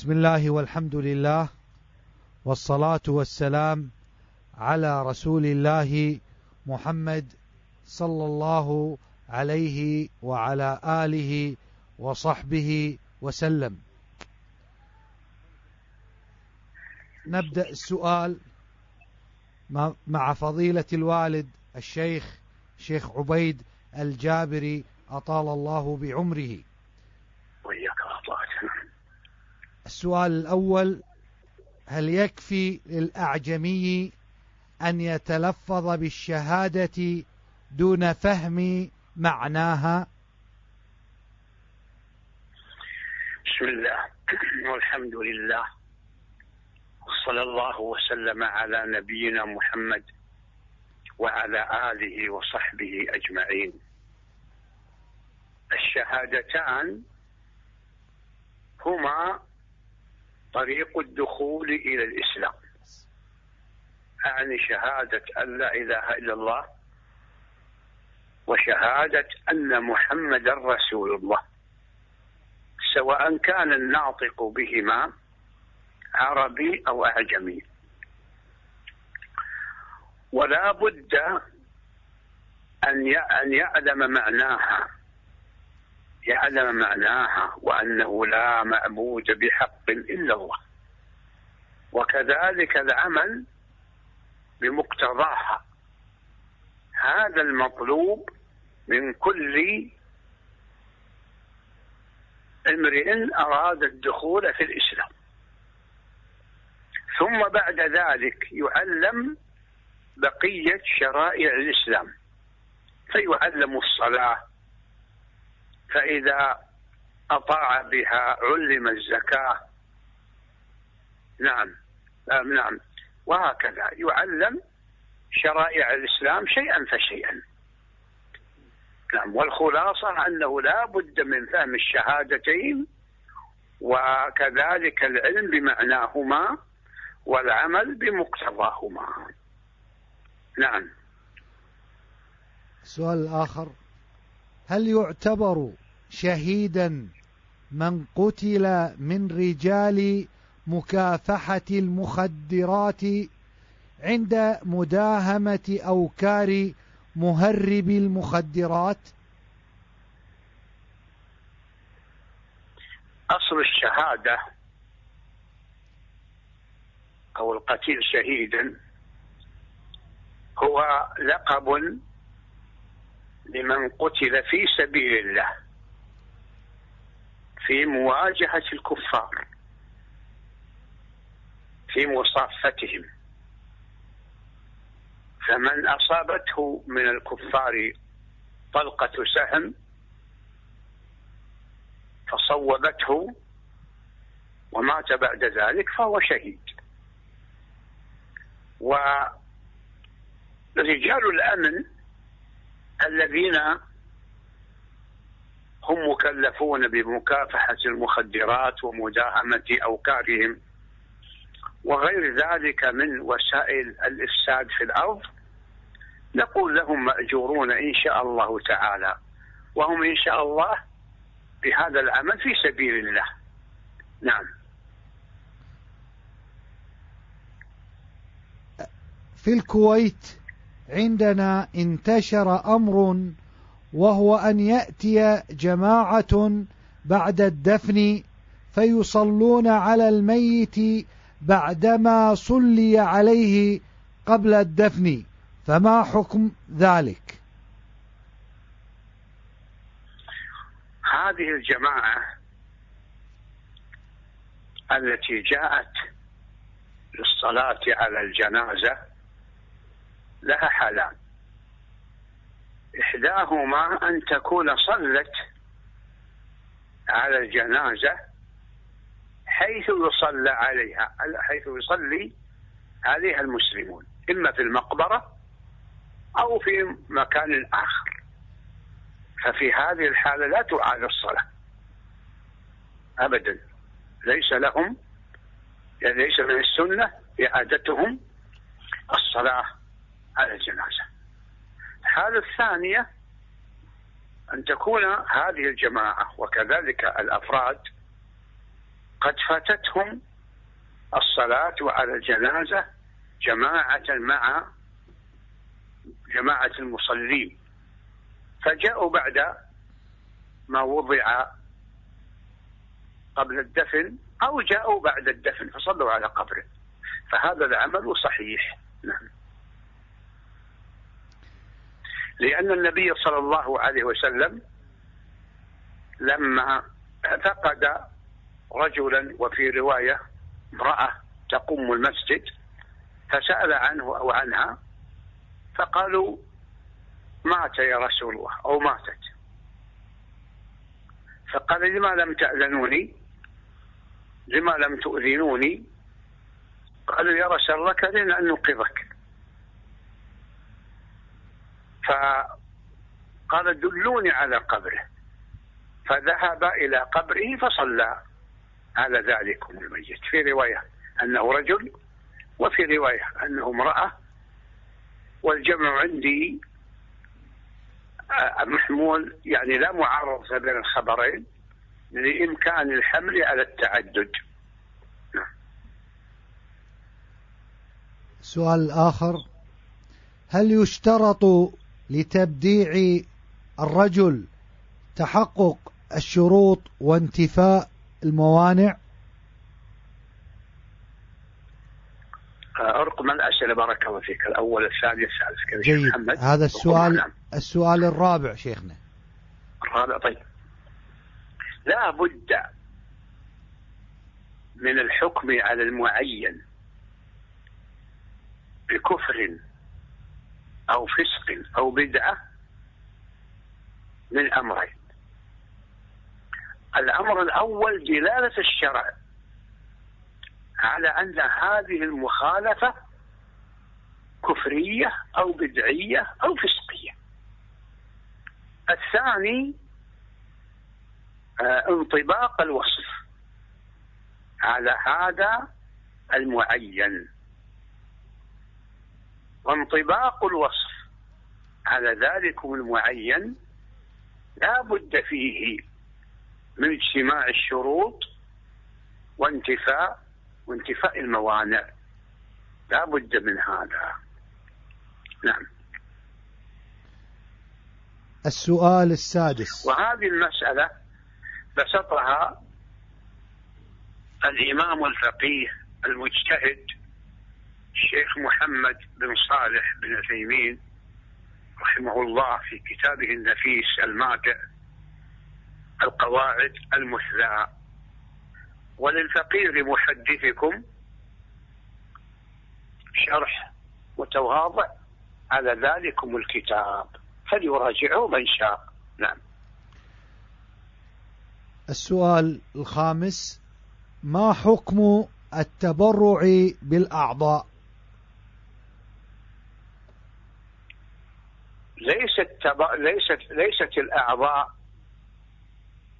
بسم الله والحمد لله والصلاة والسلام على رسول الله محمد صلى الله عليه وعلى آله وصحبه وسلم. نبدأ السؤال مع فضيلة الوالد الشيخ شيخ عبيد الجابري أطال الله بعمره وإياك السؤال الأول هل يكفي للأعجمي أن يتلفظ بالشهادة دون فهم معناها؟ بسم الله. والحمد لله. وصلى الله وسلم على نبينا محمد وعلى آله وصحبه أجمعين. الشهادتان هما طريق الدخول إلى الإسلام. أعني شهادة أن لا إله إلا الله وشهادة أن محمدا رسول الله. سواء كان الناطق بهما عربي أو أعجمي. ولا بد أن أن يعلم معناها. يعلم معناها وأنه لا معبود بحق إلا الله. وكذلك العمل بمقتضاها. هذا المطلوب من كل امرئ أراد الدخول في الإسلام. ثم بعد ذلك يعلم بقية شرائع الإسلام. فيعلم الصلاة فإذا أطاع بها علم الزكاة. نعم. نعم. وهكذا يعلم شرائع الإسلام شيئا فشيئا. نعم. والخلاصة أنه لا بد من فهم الشهادتين وكذلك العلم بمعناهما والعمل بمقتضاهما. نعم. السؤال الآخر هل يعتبر شهيدا من قتل من رجال مكافحة المخدرات عند مداهمة أوكار مهرب المخدرات. أصل الشهادة أو القتيل شهيدا هو لقب لمن قتل في سبيل الله. في مواجهة الكفار في مصافتهم. فمن أصابته من الكفار طلقة سهم فصوبته ومات بعد ذلك فهو شهيد. ورجال الأمن الذين هم مكلفون بمكافحة المخدرات ومداهمة أوكارهم. وغير ذلك من وسائل الإفساد في الأرض. نقول لهم مأجورون إن شاء الله تعالى. وهم إن شاء الله بهذا العمل في سبيل الله. نعم. في الكويت عندنا انتشر أمر وهو أن يأتي جماعة بعد الدفن فيصلون على الميت بعدما صلي عليه قبل الدفن. فما حكم ذلك؟ هذه الجماعة التي جاءت للصلاة على الجنازة لها حالان. إحداهما أن تكون صلت على الجنازة حيث يصلى عليها حيث يصلي عليها المسلمون إما في المقبرة أو في مكان آخر. ففي هذه الحالة لا تعاد الصلاة. أبدا. ليس لهم يعني ليس من السنة إعادتهم الصلاة على الجنازة. الحالة الثانية أن تكون هذه الجماعة وكذلك الأفراد قد فاتتهم الصلاة على الجنازة جماعة مع جماعة المصلين. فجاءوا بعد ما وضع قبل الدفن أو جاءوا بعد الدفن فصلوا على قبره. فهذا العمل صحيح. نعم. لأن النبي صلى الله عليه وسلم لما اعتقد رجلا وفي رواية امرأة تقوم المسجد فسأل عنه أو عنها فقالوا مات يا رسول الله أو ماتت فقال لما لم تأذنوني؟ لما لم تؤذنوني؟ قالوا يا رسول الله كرهنا أن نوقظك فقال دلوني على قبره. فذهب إلى قبره فصلى. على ذلك الميت. في رواية أنه رجل وفي رواية أنه امرأة. والجمع عندي آه، محمول يعني لا معرض بين الخبرين لإمكان الحمل على التعدد. السؤال الآخر هل يشترط لتبديع الرجل تحقق الشروط وانتفاء الموانع؟ ارقم الاسئله بارك الله فيك. الأول الثاني الثالث. كذا جيد. محمد. هذا السؤال نعم. السؤال الرابع شيخنا. الرابع طيب. لا بد من الحكم على المعين بكفر أو فسق أو بدعة من أمرين الأمر الأول دلاله الشرع على أن هذه المخالفة كفرية أو بدعية أو فسقية. الثاني آه، انطباق الوصف على هذا المعين وانطباق الوصف. على ذلك المعين. لا بد فيه من اجتماع الشروط وانتفاء وانتفاء الموانع. لا بد من هذا. نعم. السؤال السادس. وهذه المسألة بسطها الإمام الفقيه المجتهد الشيخ محمد بن صالح بن عثيمين رحمه الله في كتابه النفيس الماتع القواعد المثلى وللفقير محدثكم شرح متواضع على ذلكم الكتاب. فليراجعوا من شاء. نعم. السؤال الخامس ما حكم التبرع بالأعضاء؟ ليست تب... ليست ليست الأعضاء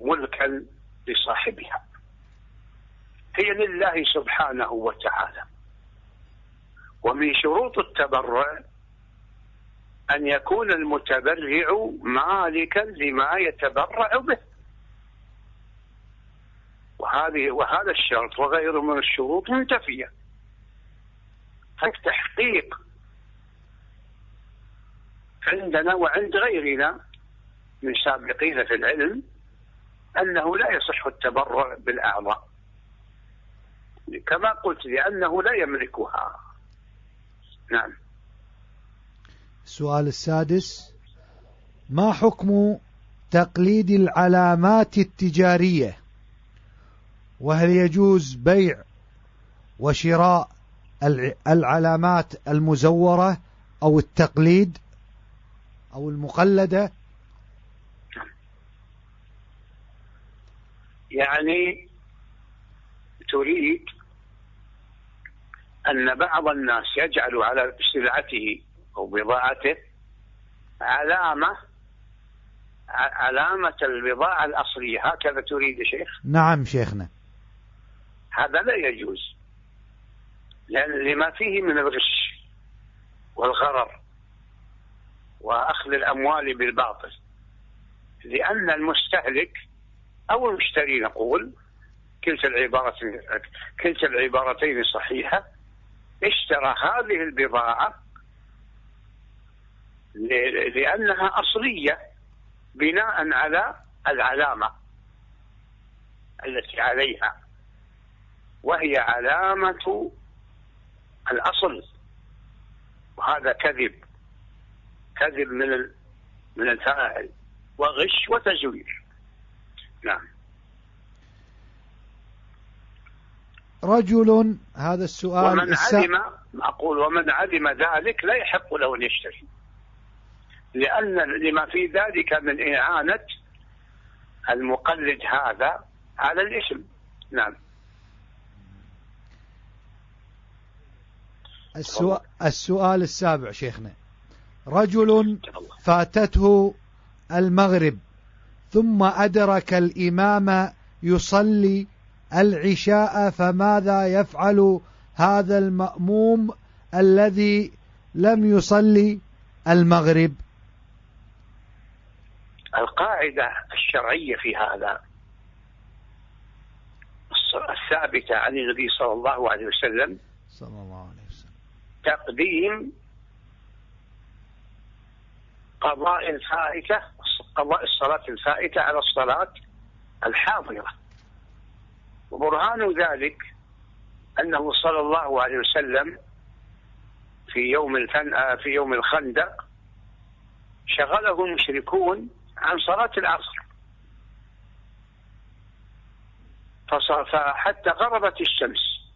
ملكا لصاحبها. هي لله سبحانه وتعالى. ومن شروط التبرع أن يكون المتبرع مالكا لما يتبرع به. وهذه وهذا الشرط وغيره من الشروط منتفية. فالتحقيق عندنا وعند غيرنا من سابقين في العلم أنه لا يصح التبرع بالأعضاء. كما قلت لأنه لا يملكها. نعم. السؤال السادس ما حكم تقليد العلامات التجارية؟ وهل يجوز بيع وشراء العلامات المزورة أو التقليد؟ أو المقلدة؟ يعني تريد أن بعض الناس يجعل على سلعته أو بضاعته علامة علامة البضاعة الأصلية. هكذا تريد يا شيخ؟ نعم شيخنا. هذا لا يجوز لأن لما فيه من الغش والغرر وأخذ الأموال بالباطل. لأن المستهلك أو المشتري نقول كلتا العبارتين كلتا العبارتين صحيحة اشترى هذه البضاعة لأنها أصلية بناء على العلامة التي عليها وهي علامة الأصل. وهذا كذب. كذب من من الفاعل. وغش وتزوير نعم. رجل هذا السؤال ومن الس... علم أقول ومن علم ذلك لا يحق له أن يشتري. لأن لما في ذلك من إعانة المقلد هذا على الاسم نعم. السؤال, السؤال السابع شيخنا. رجل فاتته المغرب ثم أدرك الإمام يصلي العشاء فماذا يفعل هذا المأموم الذي لم يصلي المغرب؟ القاعدة الشرعية في هذا الثابتة عن النبي صلى الله عليه وسلم صلى الله عليه وسلم. تقديم قضاء الفائتة قضاء الصلاة الفائتة على الصلاة الحاضرة وبرهان ذلك أنه صلى الله عليه وسلم في يوم في يوم الخندق شغله المشركون عن صلاة العصر. فحتى غربت الشمس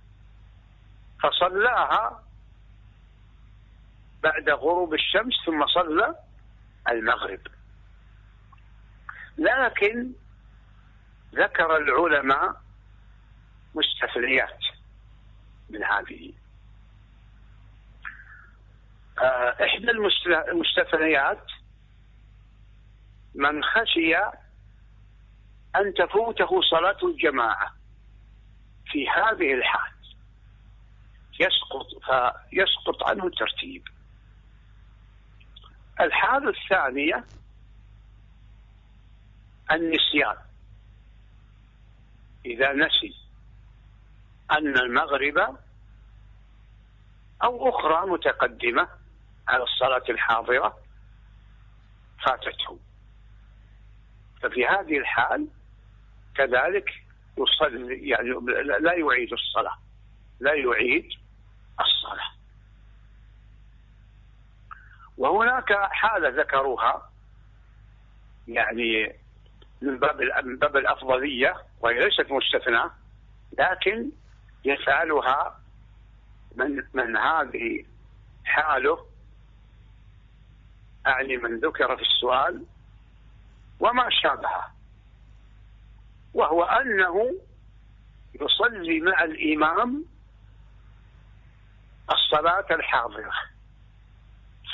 فصلاها بعد غروب الشمس ثم صلى المغرب. لكن ذكر العلماء مستثنيات من هذه. آه، إحدى المستثنيات من خشي أن تفوته صلاة الجماعة في هذه الحال. يسقط فيسقط عنه الترتيب. الحالة الثانية النسيان. إذا نسي أن المغرب أو أخرى متقدمة على الصلاة الحاضرة فاتته ففي هذه الحال كذلك يصلي يعني لا يعيد الصلاة لا يعيد الصلاة. وهناك حالة ذكروها يعني من باب من باب الأفضلية وهي ليست مستثنى لكن يفعلها من من هذه حاله أعني من ذكر في السؤال وما شابهه. وهو أنه يصلي مع الإمام الصلاة الحاضرة.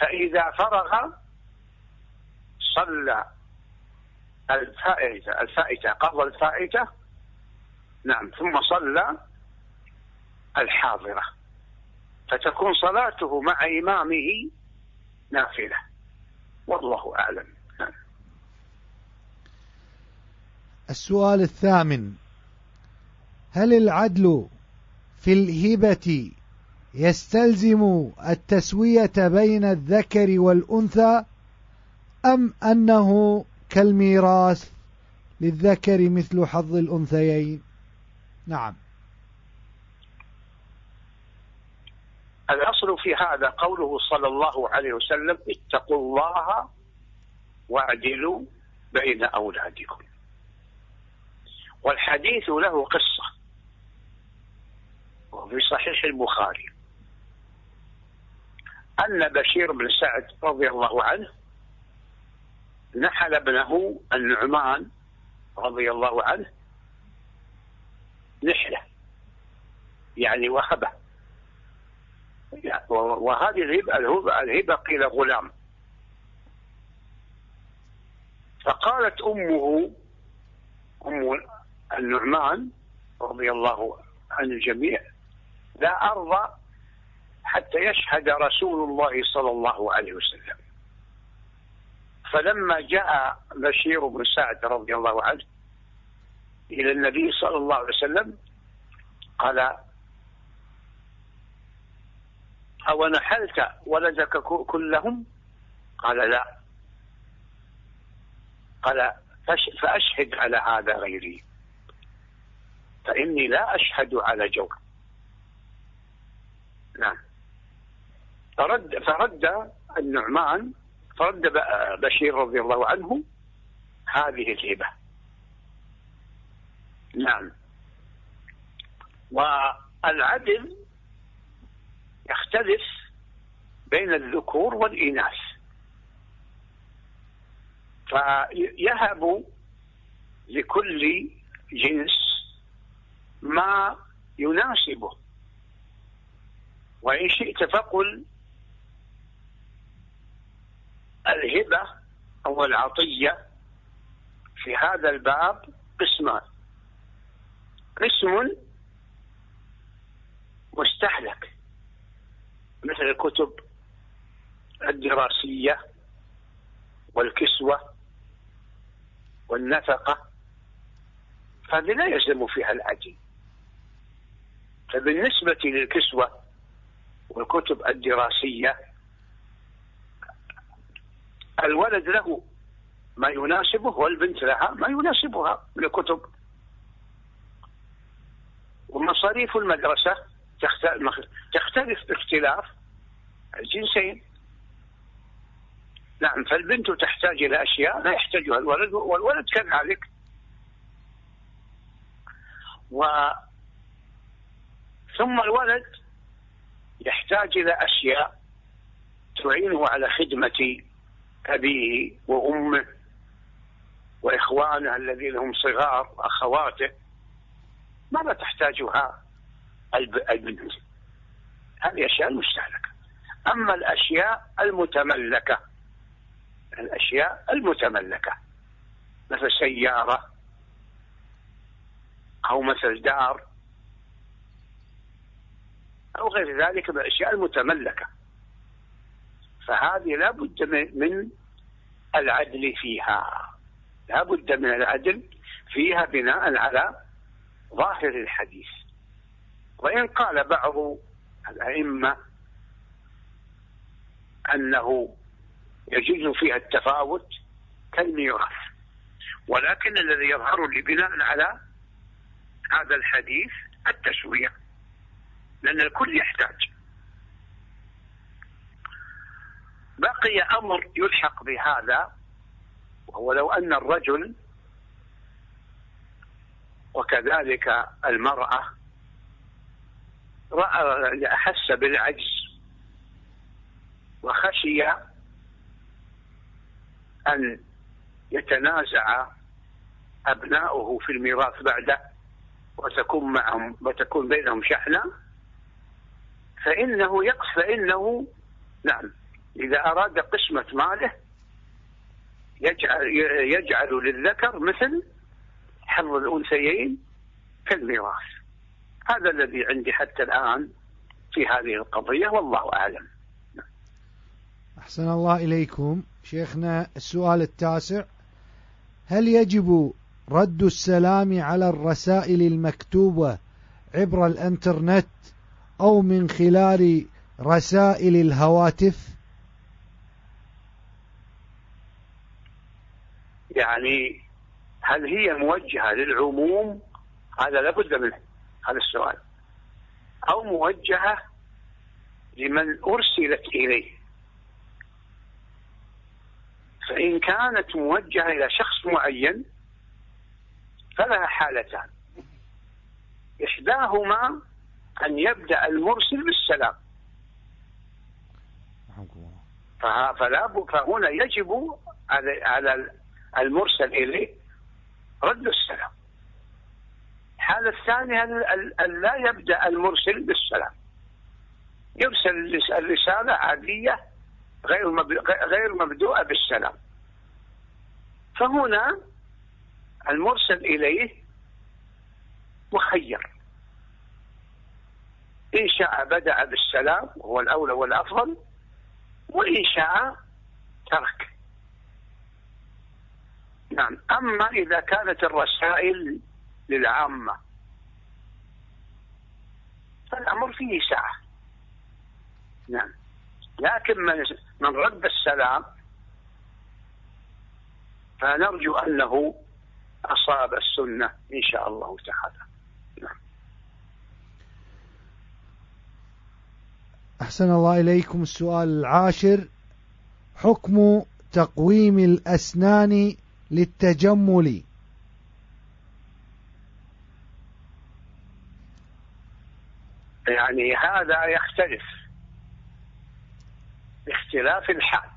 فإذا فرغ صلى الفائتة الفائتة قبل الفائتة نعم ثم صلى الحاضرة. فتكون صلاته مع إمامه نافلة. والله أعلم. نعم. السؤال الثامن. هل العدل في الهبة يستلزم التسوية بين الذكر والأنثى أم أنه كالميراث للذكر مثل حظ الأنثيين؟ نعم. الأصل في هذا قوله صلى الله عليه وسلم اتقوا الله واعدلوا بين أولادكم. والحديث له قصة وفي صحيح البخاري. أن بشير بن سعد رضي الله عنه نحل ابنه النعمان رضي الله عنه نحلة يعني وهبة. وهذه الهبة الهبة قيل غلام. فقالت أمه أم النعمان رضي الله عن الجميع لا أرضى حتى يشهد رسول الله صلى الله عليه وسلم. فلما جاء بشير بن سعد رضي الله عنه إلى النبي صلى الله عليه وسلم قال أو نحلت ولدك كلهم؟ قال لا. قال فأشهد على هذا غيري. فإني لا أشهد على جور نعم. فرد فرد النعمان فرد بشير رضي الله عنه هذه الهبة. نعم. والعدل يختلف بين الذكور والإناث. فيهب لكل جنس ما يناسبه. وإن شئت فقل الهبة أو العطية في هذا الباب قسمان. قسم مستهلك مثل الكتب الدراسية والكسوة والنفقة هذه لا يلزم فيها العجل. فبالنسبة للكسوة والكتب الدراسية الولد له ما يناسبه والبنت لها ما يناسبها من الكتب. ومصاريف المدرسة تختلف باختلاف الجنسين. نعم فالبنت تحتاج إلى أشياء لا يحتاجها الولد والولد كذلك. و ثم الولد يحتاج إلى أشياء تعينه على خدمة أبيه وأمه وإخوانه الذين هم صغار وأخواته ماذا تحتاجها البنت؟ هذه أشياء مستهلكة أما الأشياء المتملكة الأشياء المتملكة مثل سيارة أو مثل دار أو غير ذلك من الأشياء المتملكة. فهذه لا بد من العدل فيها. لا بد من العدل فيها بناء على ظاهر الحديث. وإن قال بعض الأئمة أنه يجوز فيها التفاوت كالميراث ولكن الذي يظهر لي بناء على هذا الحديث التسوية لأن الكل يحتاج. بقي أمر يلحق بهذا وهو لو أن الرجل وكذلك المرأة رأى أحس بالعجز وخشي أن يتنازع أبناؤه في الميراث بعده وتكون معهم وتكون بينهم شحنة فإنه يقص فإنه نعم. إذا أراد قسمة ماله يجعل يجعل للذكر مثل حظ الأنثيين كالميراث هذا الذي عندي حتى الآن في هذه القضية والله أعلم. أحسن الله إليكم. شيخنا السؤال التاسع هل يجب رد السلام على الرسائل المكتوبة عبر الإنترنت أو من خلال رسائل الهواتف؟ يعني هل هي موجهة للعموم؟ هذا لابد منه هذا السؤال. أو موجهة لمن أرسلت إليه. فإن كانت موجهة إلى شخص معين فلها حالتان. إحداهما أن يبدأ المرسل بالسلام. فلا فهنا يجب على المرسل إليه رد السلام. الحالة الثانية أن لا يبدأ المرسل بالسلام. يرسل الرسالة عادية غير غير مبدوءة بالسلام. فهنا المرسل إليه مخير. إن شاء بدأ بالسلام وهو الأولى والأفضل وإن شاء ترك. نعم. أما إذا كانت الرسائل للعامة فالأمر فيه سعة نعم. لكن من من رد السلام فنرجو أنه أصاب السنة إن شاء الله تعالى. نعم. أحسن الله إليكم السؤال العاشر. حكم تقويم الأسنان للتجمل. يعني هذا يختلف. باختلاف الحال.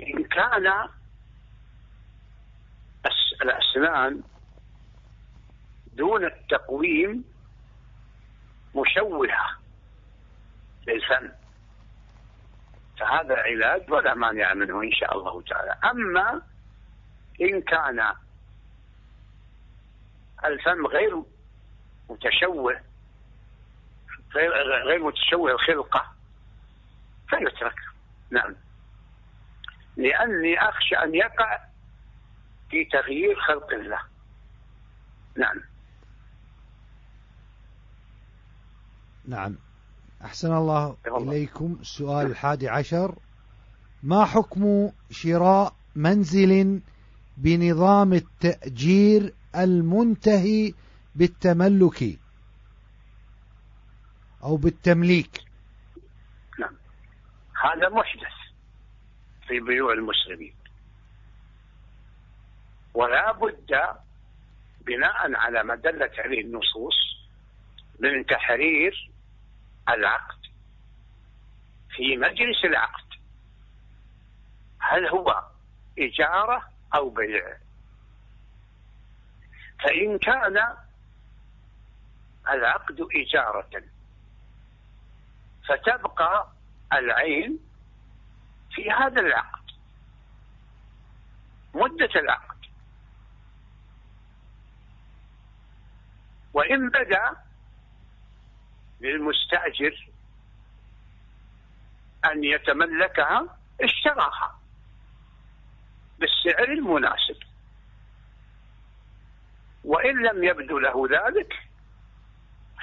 إن كان الأسنان دون التقويم مشوهة للفم فهذا علاج ولا مانع منه إن شاء الله تعالى. أما إن كان الفم غير متشوه غير متشوه الخلقة فيترك. نعم. لأني أخشى أن يقع في تغيير خلق الله. نعم. نعم. أحسن الله إليكم. السؤال الحادي عشر. ما حكم شراء منزل بنظام التأجير المنتهي بالتملك أو بالتمليك؟ نعم. هذا محدث في بيوع المسلمين. ولا بد بناء على ما دلت عليه النصوص من تحرير العقد في مجلس العقد. هل هو إجارة أو بيع؟ فإن كان العقد إجارة فتبقى العين في هذا العقد مدة العقد. وإن بدا للمستأجر أن يتملكها اشتراها بالسعر المناسب. وإن لم يبدو له ذلك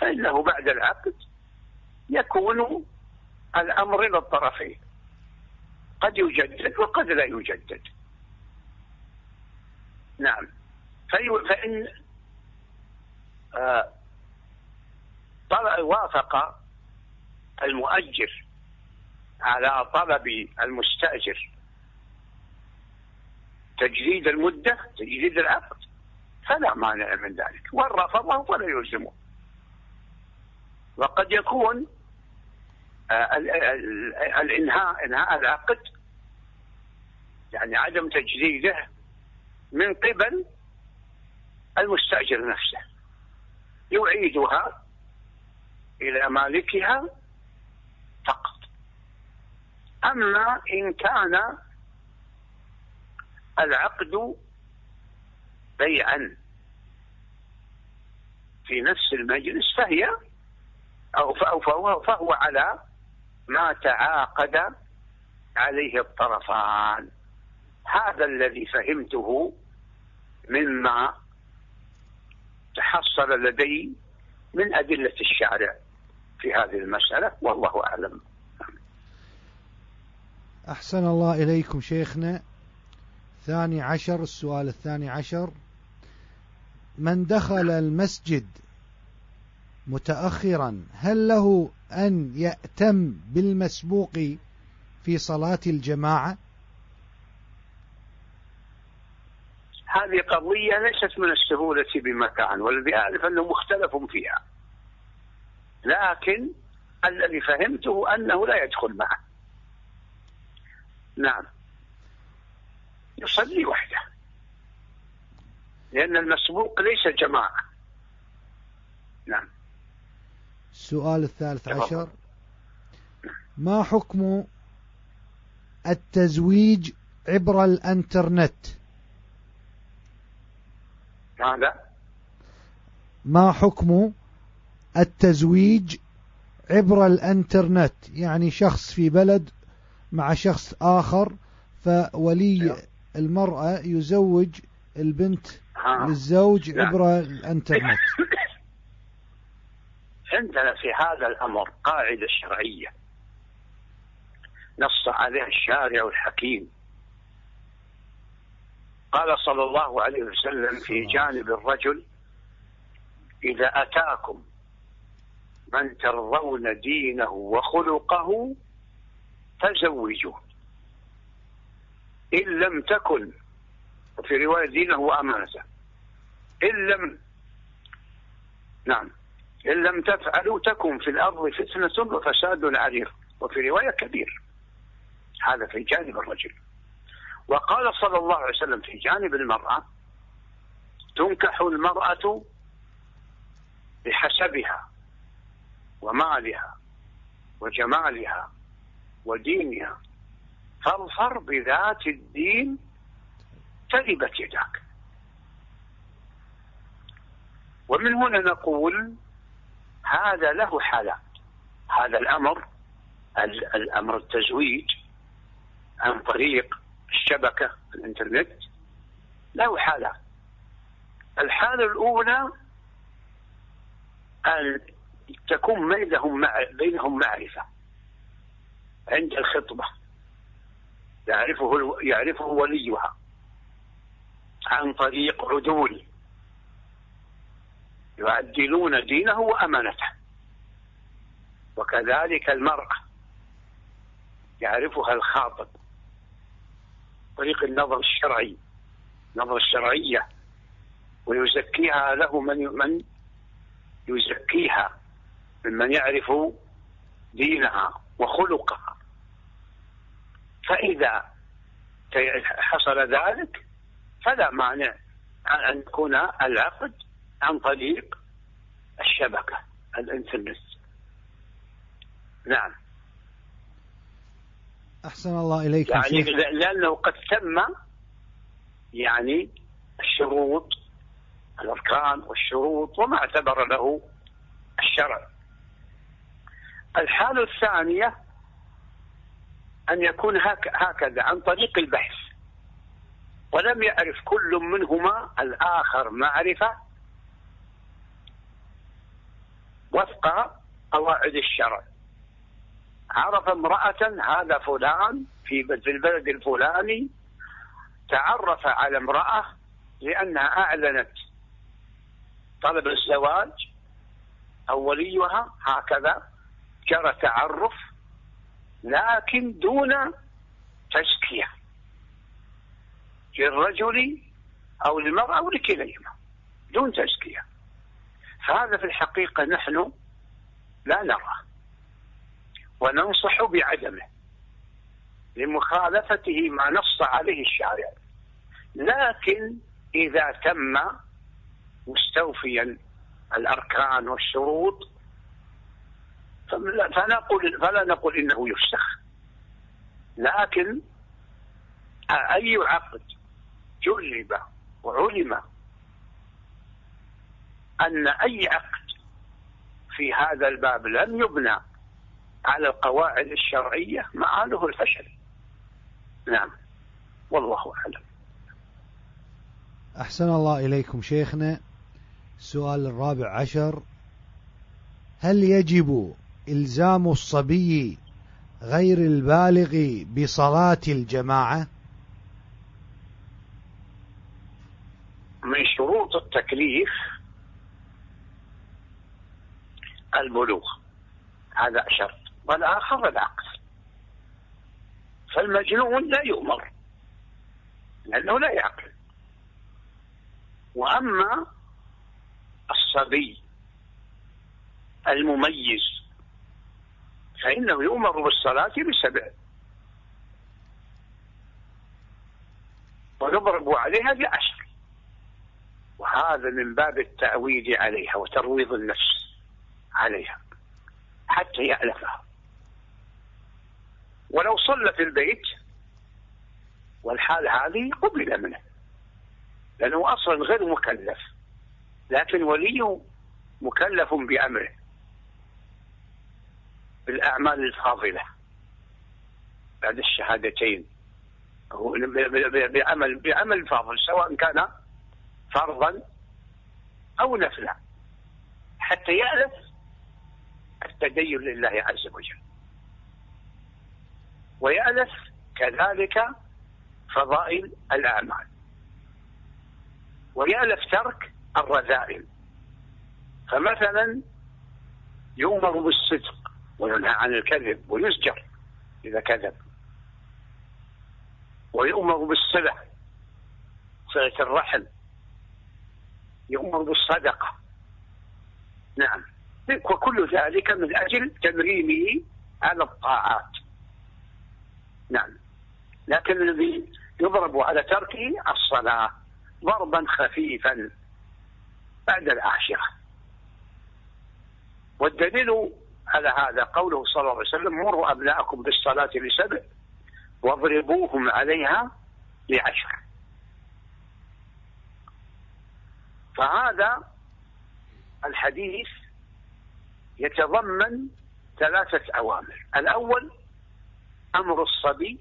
فإنه بعد العقد يكون الأمر للطرفين. قد يجدد وقد لا يجدد. نعم. فإن آه وافق المؤجر على طلب المستأجر. تجديد المدة تجديد العقد. فلا مانع من ذلك. وإن رفضه فلا يلزمه. وقد يكون آه، الإنهاء إنهاء العقد يعني عدم تجديده من قبل المستأجر نفسه. يعيدها إلى مالكها فقط. أما إن كان العقد بيعا في نفس المجلس فهي أو فهو, فهو على ما تعاقد عليه الطرفان. هذا الذي فهمته مما تحصل لدي من أدلة الشارع. في هذه المسألة والله أعلم. أحسن الله إليكم شيخنا. ثاني عشر السؤال الثاني عشر. من دخل المسجد متأخرا هل له أن يأتم بالمسبوق في صلاة الجماعة؟ هذه قضية ليست من السهولة بمكان والذي أعرف أنه مختلف فيها. لكن الذي فهمته أنه لا يدخل معه. نعم. يصلي وحده. لأن المسبوق ليس جماعة. نعم. السؤال الثالث عشر. ما حكم التزويج عبر الإنترنت؟ ماذا؟ ما حكم التزويج عبر الانترنت يعني شخص في بلد مع شخص آخر فولي نعم. المرأة يزوج البنت للزوج. عبر الانترنت عندنا في هذا الأمر قاعدة شرعية نص عليها الشارع الحكيم قال صلى الله عليه وسلم في جانب الرجل إذا أتاكم من ترضون دينه وخلقه فزوجوه. إن لم تكن وفي رواية دينه وأمانته. إن لم نعم إن لم تفعلوا تكن في الأرض فتنة وفساد عريض. وفي رواية كبير. هذا في جانب الرجل. وقال صلى الله عليه وسلم في جانب المرأة تنكح المرأة بحسبها. ومالها وجمالها ودينها فاظفر بذات الدين تربت يداك. ومن هنا نقول هذا له حالات. هذا الأمر الأمر التزويج عن طريق الشبكة الإنترنت له حالات. الحالة الأولى ان تكون بينهم بينهم معرفة. عند الخطبة. يعرفه يعرفه وليها. عن طريق عدول. يعدلون دينه وأمانته. وكذلك المرأة. يعرفها الخاطب. طريق النظر الشرعي. النظر الشرعية. ويزكيها له من من يزكيها. ممن يعرف دينها وخلقها. فإذا حصل ذلك فلا مانع أن يكون العقد عن طريق الشبكة الإنترنت. نعم. أحسن الله إليك يعني. لأنه قد تم يعني الشروط الأركان والشروط وما اعتبر له الشرع. الحالة الثانية أن يكون هكذا عن طريق البحث. ولم يعرف كل منهما الآخر معرفة وفق قواعد الشرع. عرف امرأة هذا فلان في البلد الفلاني تعرف على امرأة لأنها أعلنت طلب الزواج أو وليها هكذا. جرى تعرف لكن دون تزكية للرجل أو للمرأة أو لكليهما دون تزكية. فهذا في الحقيقة نحن لا نرى. وننصح بعدمه لمخالفته ما نص عليه الشارع. لكن إذا تم مستوفيا الأركان والشروط فنقول فلا نقول إنه يفسخ. لكن أي عقد جرب وعلم أن أي عقد في هذا الباب لم يبنى على القواعد الشرعية معاله الفشل. نعم. والله أعلم. أحسن الله إليكم شيخنا. السؤال الرابع عشر. هل يجب إلزام الصبي غير البالغ بصلاة الجماعة؟ من شروط التكليف البلوغ. هذا شرط. والآخر العقل. فالمجنون لا يؤمر لأنه لا يعقل. وأما الصبي المميز فإنه يؤمر بالصلاة بسبع. ويضرب عليها بعشر. وهذا من باب التأويل عليها وترويض النفس عليها حتى يألفها. ولو صلى في البيت والحال هذه قبل منه لأنه أصلا غير مكلف لكن وليه مكلف بأمره. بالأعمال الفاضلة. بعد الشهادتين. بعمل بعمل فاضل سواء كان فرضا أو نفلا. حتى يألف التدين لله عز وجل. ويألف كذلك فضائل الأعمال. ويألف ترك الرذائل. فمثلا يؤمر بالصدق وينهى عن الكذب ويزجر إذا كذب. ويؤمر بالصلة صلة الرحم. يؤمر بالصدقة. نعم. وكل ذلك من أجل تمرينه على الطاعات. نعم. لكن الذي يضرب على تركه الصلاة ضربا خفيفا بعد العاشرة. والدليل على هذا قوله صلى الله عليه وسلم مروا أبناءكم بالصلاة لسبع واضربوهم عليها لعشر. فهذا الحديث يتضمن ثلاثة أوامر. الأول أمر الصبي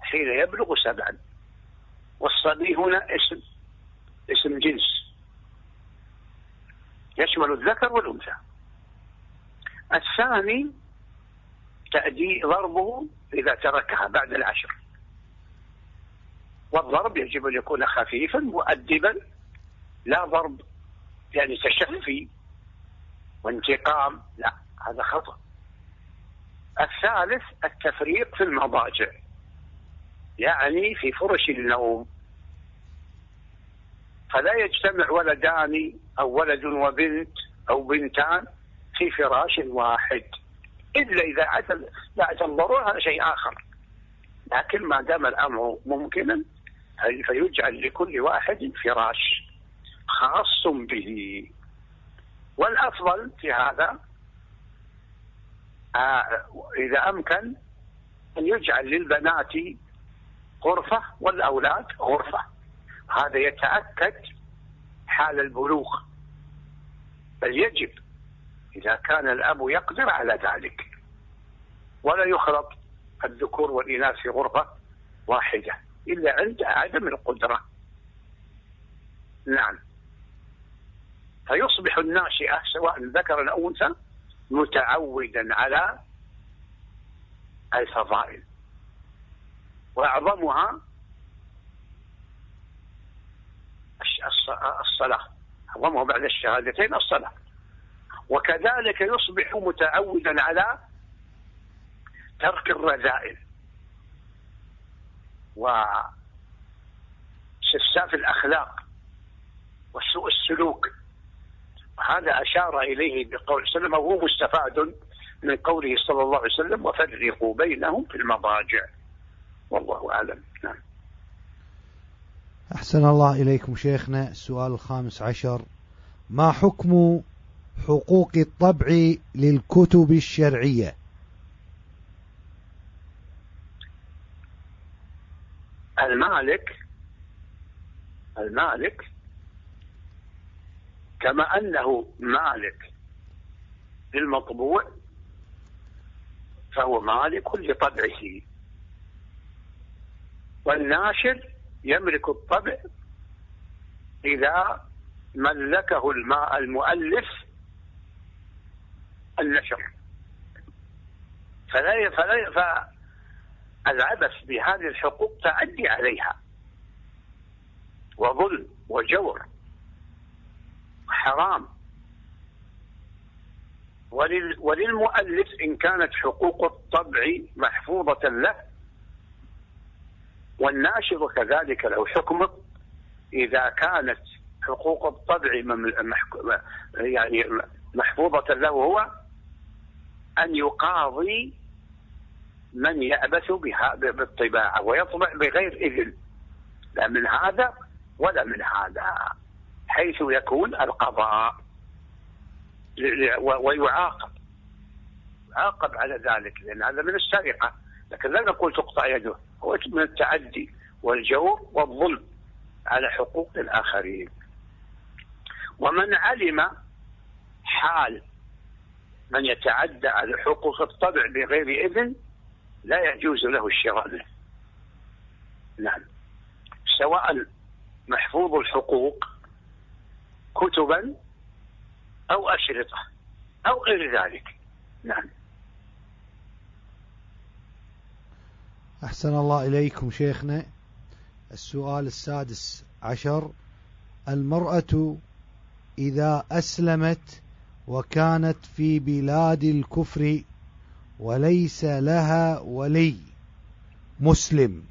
حين يبلغ سبعا والصبي هنا اسم اسم جنس. يشمل الذكر والأنثى. الثاني تأدي ضربه إذا تركها بعد العشر. والضرب يجب أن يكون خفيفا مؤدبا لا ضرب يعني تشفي وانتقام لا هذا خطأ. الثالث التفريق في المضاجع يعني في فرش النوم. فلا يجتمع ولدان أو ولد وبنت أو بنتان في فراش واحد إلا إذا عدل لا الضرورة هذا شيء آخر. لكن ما دام الأمر ممكنا فيجعل لكل واحد فراش خاص به. والأفضل في هذا آه إذا أمكن أن يجعل للبنات غرفة والأولاد غرفة. هذا يتأكد حال البلوغ. بل يجب إذا كان الأب يقدر على ذلك. ولا يخلط الذكور والإناث في غرفة واحدة إلا عند عدم القدرة. نعم. فيصبح الناشئة سواء ذكر أو أنثى متعودا على الفضائل. وأعظمها الصلاة. أعظمها بعد الشهادتين الصلاة. وكذلك يصبح متعودا على ترك الرذائل. وسفساف الأخلاق وسوء السلوك. هذا أشار إليه بقول سلم وهو مستفاد من قوله صلى الله عليه وسلم وفرقوا بينهم في المضاجع. والله أعلم. نعم. أحسن الله إليكم شيخنا. السؤال الخامس عشر ما حكم حقوق الطبع للكتب الشرعية. المالك المالك كما أنه مالك للمطبوع فهو مالك لطبعه. والناشر يملك الطبع إذا ملكه المؤلف النشر. فلا فلا فالعبث بهذه الحقوق تعدي عليها. وظلم وجور. حرام. ولل وللمؤلف إن كانت حقوق الطبع محفوظة له والناشر كذلك له حكمه إذا كانت حقوق الطبع يعني محفوظة له هو أن يقاضي من يأبث بها بالطباعة ويطبع بغير إذن. لا من هذا ولا من هذا حيث يكون القضاء ويعاقب. يعاقب على ذلك لأن هذا من السرقة. لكن لا نقول تقطع يده هو من التعدي والجور والظلم على حقوق الآخرين. ومن علم حال من يتعدى على حقوق الطبع بغير إذن لا يجوز له الشراء منه. نعم. سواء محفوظ الحقوق كتبا أو أشرطة أو غير ذلك. نعم. أحسن الله إليكم شيخنا. السؤال السادس عشر. المرأة إذا أسلمت وكانت في بلاد الكفر وليس لها ولي مسلم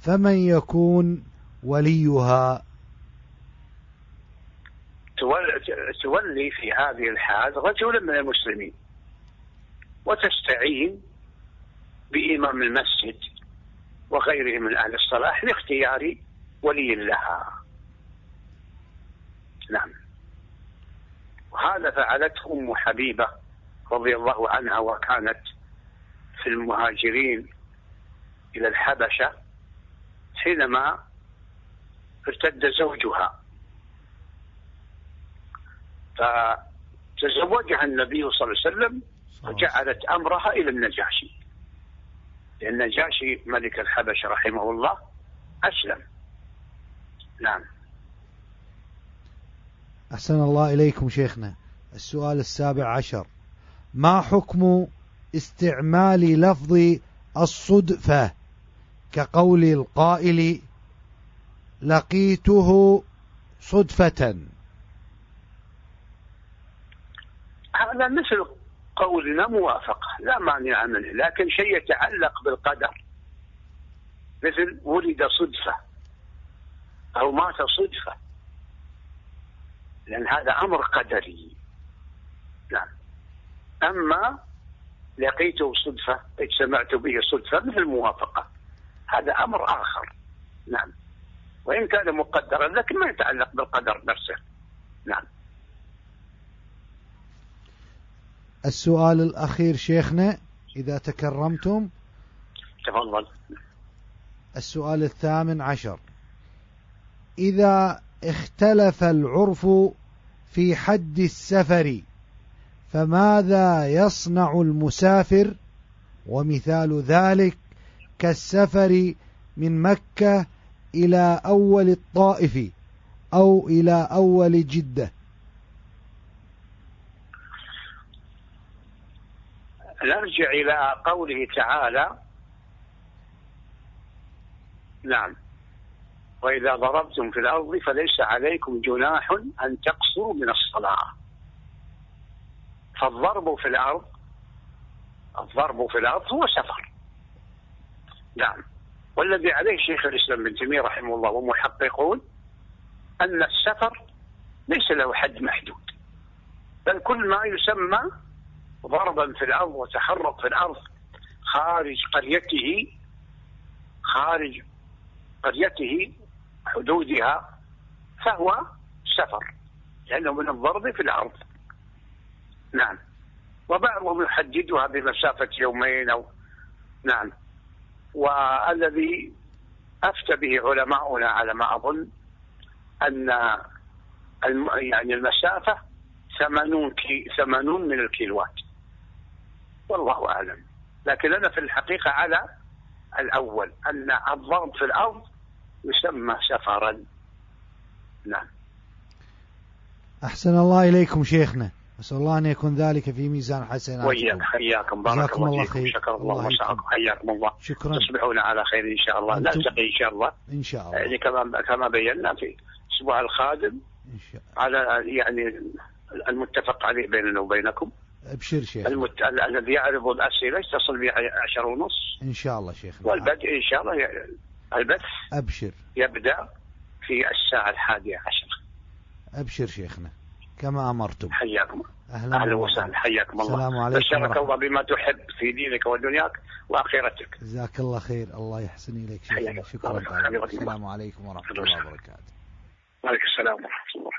فمن يكون وليها؟ تولي في هذه الحال رجلا من المسلمين وتستعين بإمام المسجد وغيره من أهل الصلاح لاختيار ولي لها. نعم. وهذا فعلته أم حبيبة رضي الله عنها وكانت في المهاجرين إلى الحبشة حينما ارتد زوجها. فتزوجها النبي صلى الله عليه وسلم وجعلت أمرها إلى النجاشي لأن النجاشي ملك الحبشة رحمه الله أسلم. نعم. أحسن الله إليكم شيخنا. السؤال السابع عشر. ما حكم استعمال لفظ الصدفة كقول القائل لقيته صدفة؟ هذا مثل قولنا موافقة لا مانع منه لكن شيء يتعلق بالقدر. مثل ولد صدفة أو مات صدفة. لأن هذا أمر قدري. نعم. أما لقيته صدفة اجتمعت به صدفة مثل موافقة هذا أمر آخر. نعم. وإن كان مقدرا لكن ما يتعلق بالقدر نفسه. نعم. السؤال الأخير شيخنا إذا تكرمتم. تفضل. السؤال الثامن عشر. إذا اختلف العرف في حد السفر فماذا يصنع المسافر؟ ومثال ذلك كالسفر من مكة إلى أول الطائف أو إلى أول جدة. نرجع إلى قوله تعالى نعم. وإذا ضربتم في الأرض فليس عليكم جناح أن تقصروا من الصلاة. فالضرب في الأرض الضرب في الأرض هو سفر. نعم. والذي عليه شيخ الإسلام ابن تيمية رحمه الله ومحققون أن السفر ليس له حد محدود. بل كل ما يسمى ضربا في الأرض وتحرك في الأرض خارج قريته خارج قريته حدودها فهو سفر لأنه من الضرب في الأرض. نعم. وبعضهم يحددها بمسافة يومين أو نعم. والذي أفتى به علماؤنا على ما أظن أن يعني المسافة ثمانون, كي ثمانون من الكيلوات. والله أعلم. لكن أنا في الحقيقة على الأول أن الضرب في الأرض يسمى سفرا. نعم. أحسن الله إليكم شيخنا. نسأل الله أن يكون ذلك في ميزان حسناتكم وإياك. حياكم. بارك الله, الله خير. شكر الله وسعكم. حياكم الله. شكرا. تصبحون على خير إن شاء الله. نلتقي إن شاء الله. إن شاء الله. يعني كما كما بينا في الأسبوع القادم إن شاء الله. على يعني المتفق عليه بيننا وبينكم. أبشر شيخ المت... الذي يعرض الأسئلة يتصل بي عشر ونص. إن شاء الله شيخنا. والبدء إن شاء الله. البث أبشر. يبدأ في الساعة الحادية عشر. أبشر شيخنا كما أمرتم. حياكم. أهلا, أهلا وسهلا. حياكم الله. السلام عليكم بشرك الله بما تحب في دينك ودنياك وآخرتك. جزاك الله خير. الله يحسن إليك شكرا. السلام عليكم ورحمة الله وبركاته. وعليكم السلام ورحمة الله.